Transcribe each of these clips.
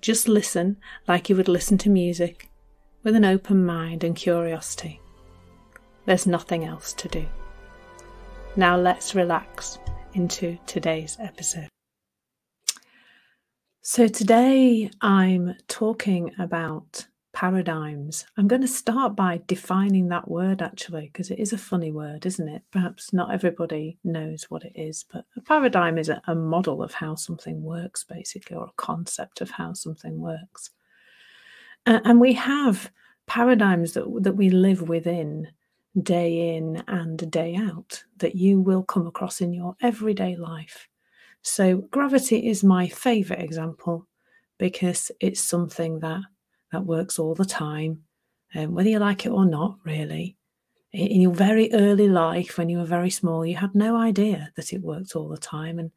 Just listen like you would listen to music, with an open mind and curiosity. There's nothing else to do. Now let's relax into today's episode. So, today I'm talking about paradigms. I'm going to start by defining that word actually, because it is a funny word, isn't it? Perhaps not everybody knows what it is, but a paradigm is a, a model of how something works, basically, or a concept of how something works. Uh, and we have paradigms that, that we live within day in and day out that you will come across in your everyday life. So, gravity is my favorite example because it's something that that works all the time, um, whether you like it or not, really. In your very early life, when you were very small, you had no idea that it worked all the time. And,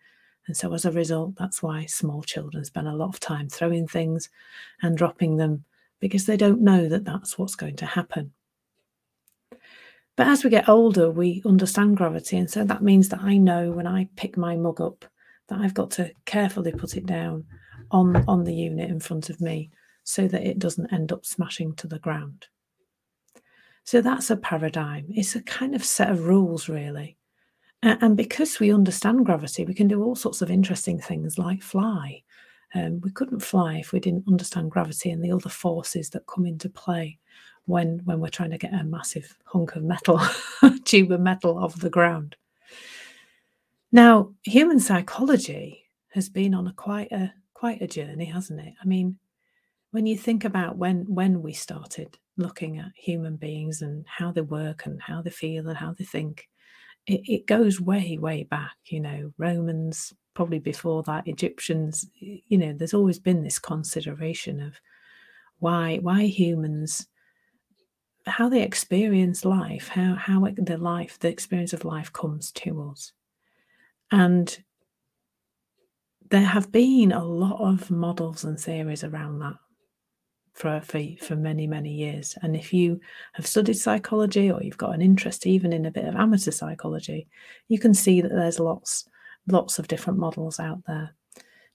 and so, as a result, that's why small children spend a lot of time throwing things and dropping them because they don't know that that's what's going to happen. But as we get older, we understand gravity. And so that means that I know when I pick my mug up that I've got to carefully put it down on, on the unit in front of me so that it doesn't end up smashing to the ground. So that's a paradigm. It's a kind of set of rules, really. And because we understand gravity, we can do all sorts of interesting things like fly. Um, we couldn't fly if we didn't understand gravity and the other forces that come into play when when we're trying to get a massive hunk of metal, tube of metal off the ground. Now, human psychology has been on a quite a quite a journey, hasn't it? I mean, when you think about when when we started looking at human beings and how they work and how they feel and how they think it, it goes way way back you know romans probably before that egyptians you know there's always been this consideration of why why humans how they experience life how how it, the life the experience of life comes to us. And there have been a lot of models and theories around that for, for for many many years. And if you have studied psychology or you've got an interest even in a bit of amateur psychology you can see that there's lots lots of different models out there.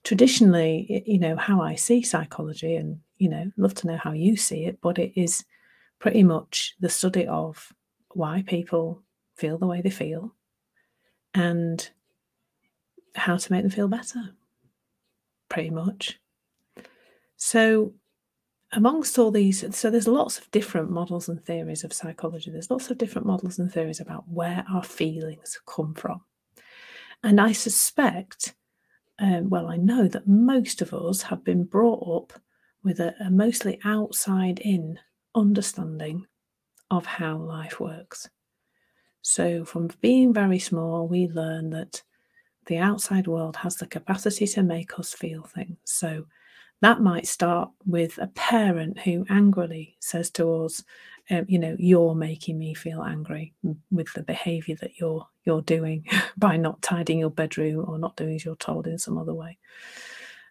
Traditionally you know how i see psychology and you know love to know how you see it but it is pretty much the study of why people feel the way they feel and how to make them feel better pretty much. So amongst all these, so there's lots of different models and theories of psychology. There's lots of different models and theories about where our feelings come from. And I suspect, um, well, I know that most of us have been brought up with a, a mostly outside in understanding of how life works. So, from being very small, we learn that the outside world has the capacity to make us feel things. So, that might start with a parent who angrily says to us, um, you know, you're making me feel angry with the behavior that you're you're doing by not tidying your bedroom or not doing as you're told in some other way.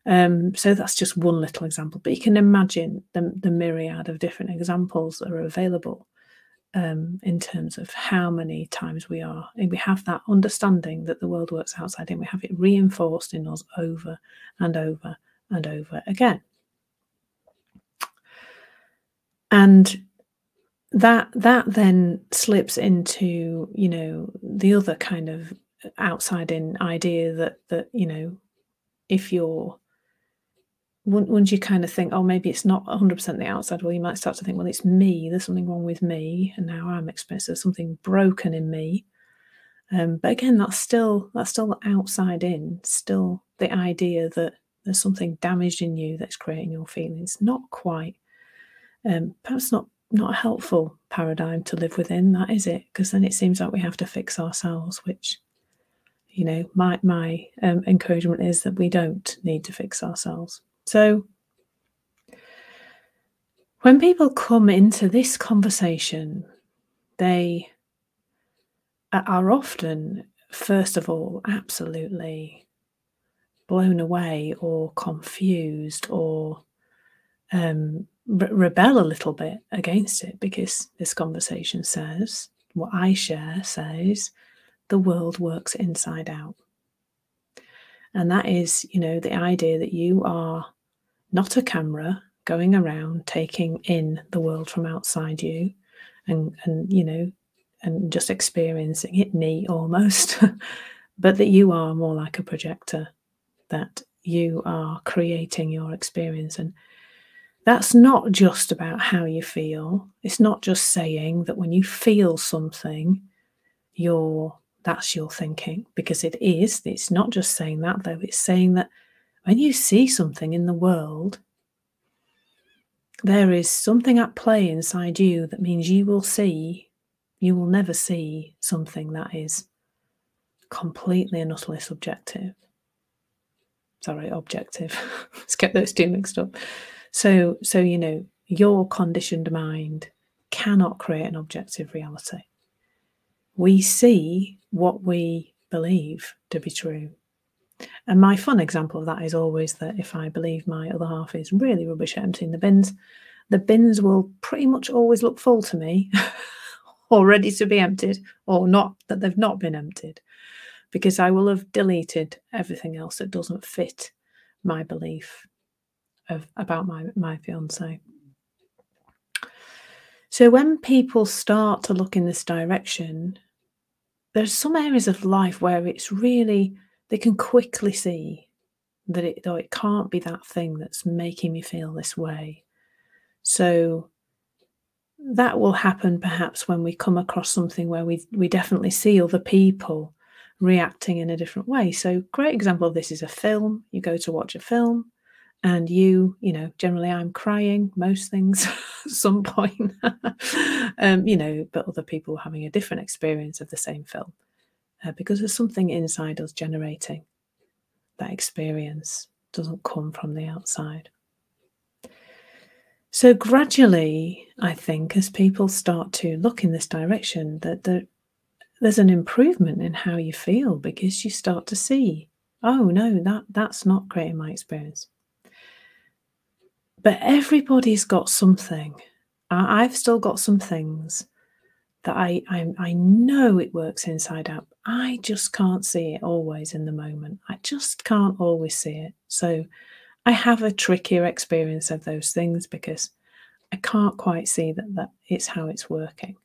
Um, so that's just one little example, but you can imagine the, the myriad of different examples that are available um, in terms of how many times we are, and we have that understanding that the world works outside and We have it reinforced in us over and over and over again. And that that then slips into you know the other kind of outside in idea that that you know if you're once you kind of think oh maybe it's not 100% the outside well you might start to think well it's me there's something wrong with me and now i'm experiencing something broken in me um, but again that's still that's still outside in still the idea that there's something damaged in you that's creating your feelings. Not quite, um, perhaps not not a helpful paradigm to live within. That is it, because then it seems like we have to fix ourselves, which you know my my um, encouragement is that we don't need to fix ourselves. So When people come into this conversation, they are often, first of all, absolutely blown away or confused or um, re- rebel a little bit against it because this conversation says, what I share says, the world works inside out. And that is, you know, the idea that you are not a camera going around taking in the world from outside you and, and you know, and just experiencing it neat almost, but that you are more like a projector, that you are creating your experience. And that's not just about how you feel. It's not just saying that when you feel something, you're that's your thinking, because it is. It's not just saying that though, it's saying that when you see something in the world, there is something at play inside you that means you will see, you will never see something that is completely and utterly subjective. Sorry, objective. Let's get those two mixed up. So, so you know, your conditioned mind cannot create an objective reality. We see what we believe to be true. And my fun example of that is always that if I believe my other half is really rubbish at emptying the bins, the bins will pretty much always look full to me or ready to be emptied or not that they've not been emptied because I will have deleted everything else that doesn't fit my belief of about my my fiance. So when people start to look in this direction, there's some areas of life where it's really they can quickly see that it though it can't be that thing that's making me feel this way. So that will happen perhaps when we come across something where we we definitely see other people reacting in a different way. So great example of this is a film. You go to watch a film and you you know generally i'm crying most things at some point um, you know but other people having a different experience of the same film uh, because there's something inside us generating that experience doesn't come from the outside so gradually i think as people start to look in this direction that the, there's an improvement in how you feel because you start to see oh no that that's not creating my experience but everybody's got something. I, have still got some things that I, I I know it works inside out. I just can't see it always in the moment. I just can't always see it. So I have a trickier experience of those things because I can't quite see that that it's how it's working.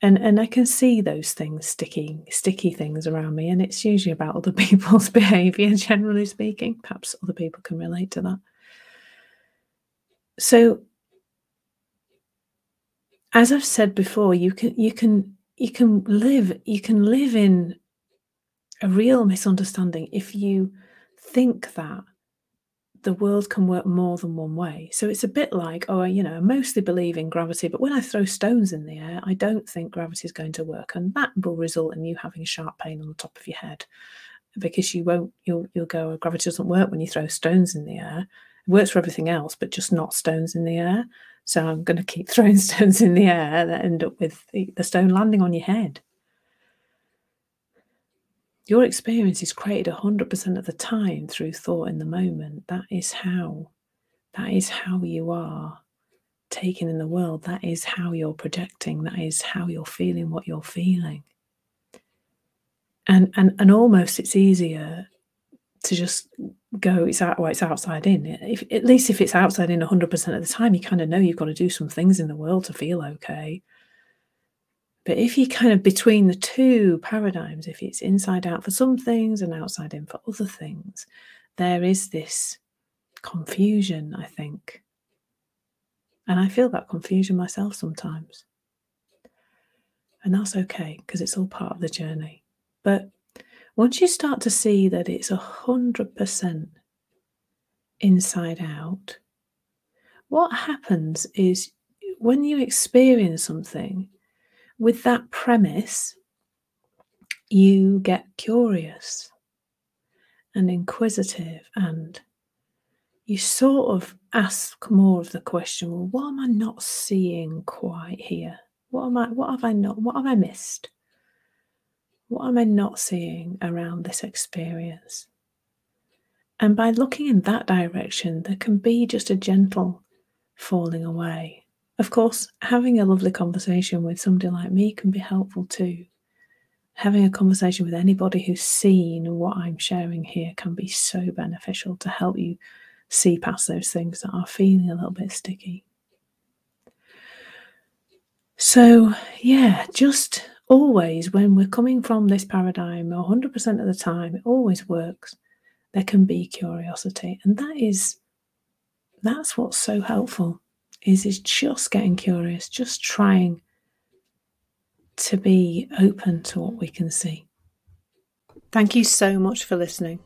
And and I can see those things sticky sticky things around me, and it's usually about other people's behaviour, generally speaking. Perhaps other people can relate to that. So as I've said before, you can you can you can live you can live in a real misunderstanding if you think that the world can work more than one way. So it's a bit like, oh, you know, I mostly believe in gravity, but when I throw stones in the air, I don't think gravity is going to work, and that will result in you having a sharp pain on the top of your head because you won't. You'll you'll go, oh, gravity doesn't work when you throw stones in the air It works for everything else, but just not stones in the air. So I'm going to keep throwing stones in the air that end up with the, the stone landing on your head. Your experience is created 100% of the time through thought in the moment. That is how, that is how you are taken in the world. That is how you're projecting. That is how you're feeling what you're feeling. And, and, and almost it's easier to just go it's out well it's outside in if, at least if it's outside in 100% of the time you kind of know you've got to do some things in the world to feel okay but if you kind of between the two paradigms if it's inside out for some things and outside in for other things there is this confusion i think. And i feel that confusion myself sometimes. And that's okay because it's all part of the journey. But once you start to see that it's a hundred percent inside out, what happens is when you experience something with that premise, you get curious and inquisitive and you sort of ask more of the question, well, what am I not seeing quite here? What am I what have I not what have I missed? What am I not seeing around this experience? And by looking in that direction, there can be just a gentle falling away. Of course, having a lovely conversation with somebody like me can be helpful too. Having a conversation with anybody who's seen what I'm sharing here can be so beneficial to help you see past those things that are feeling a little bit sticky. So, yeah, just always when we're coming from this paradigm, 100% of the time, it always works. There can be curiosity, and that is that's what's so helpful is is just getting curious, just trying to be open to what we can see. Thank you so much for listening.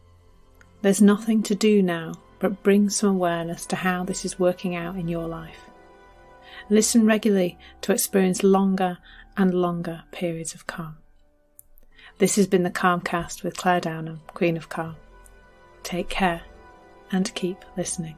There's nothing to do now but bring some awareness to how this is working out in your life. Listen regularly to experience longer and longer periods of calm. This has been the Calmcast with Clare Downham, Queen of Calm. Take care and keep listening.